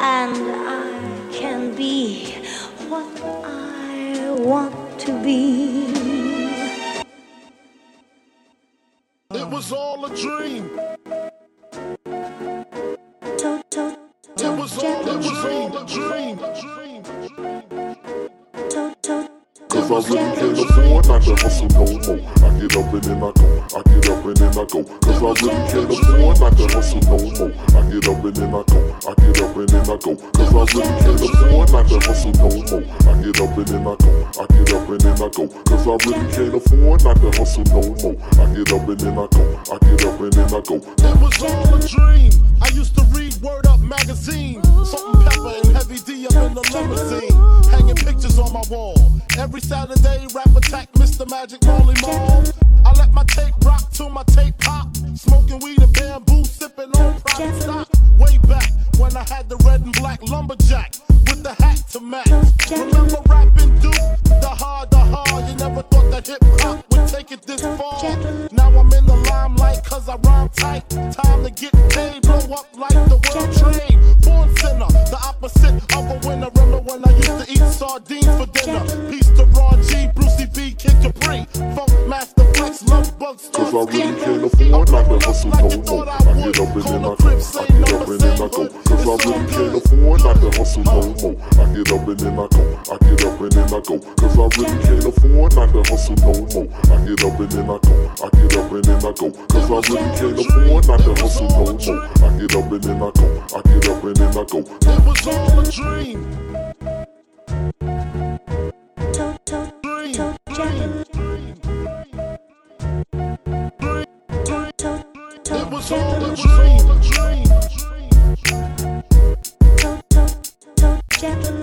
and I can be what I want to be. It was all a dream. To, to, It was all, it was all a dream. to, to, Cause I really can't afford not to hustle no more. I get up and then I go. I get up and then I go. Cause I really can't afford not to hustle no more. I get up and then I go. I get up and then I go. Cause I really can't afford not to hustle no more. I get up and then I go. I get up and then I go. Cause I really can't afford not to hustle no more. I get up and then I go. I get up and then I go. It was all a dream. I used to read Word Up magazine. Salt Pepa and heavy D up in the limousine. Hanging pictures on my wall. Every Saturday, rap attack Mr. Magic Marley Marl. I let my tape rock till my tape pop. Smoking weed and bamboo, sipping on private black lumberjack with the hat to match. Remember rapping Duke? The hard, the hard. You never thought that hip hop would take it this far. Now I'm in the limelight cause I rhyme tight. Time to get paid, blow up like the world trade. Born sinner, the opposite of a winner. Remember when I used to eat sardines for dinner? Peace to Ron G, Brucey B, Kid Capri. Funk Master Flex, Love Bug, Star Cause I really can't afford not to hustle Like no more. I I get up and then I go. I get up and then I go. I really can't afford not to hustle no more. I get up and then I go. I get up and then I go. Cause I really can't afford not to hustle no more. I get up and then I go. I get up and then I go. Cause I really can't afford not to hustle no more. I get up and then I go. I get up and then I go. It was all a dream. to, to, Dream. to, Dream. to, to, It was all a dream. gently.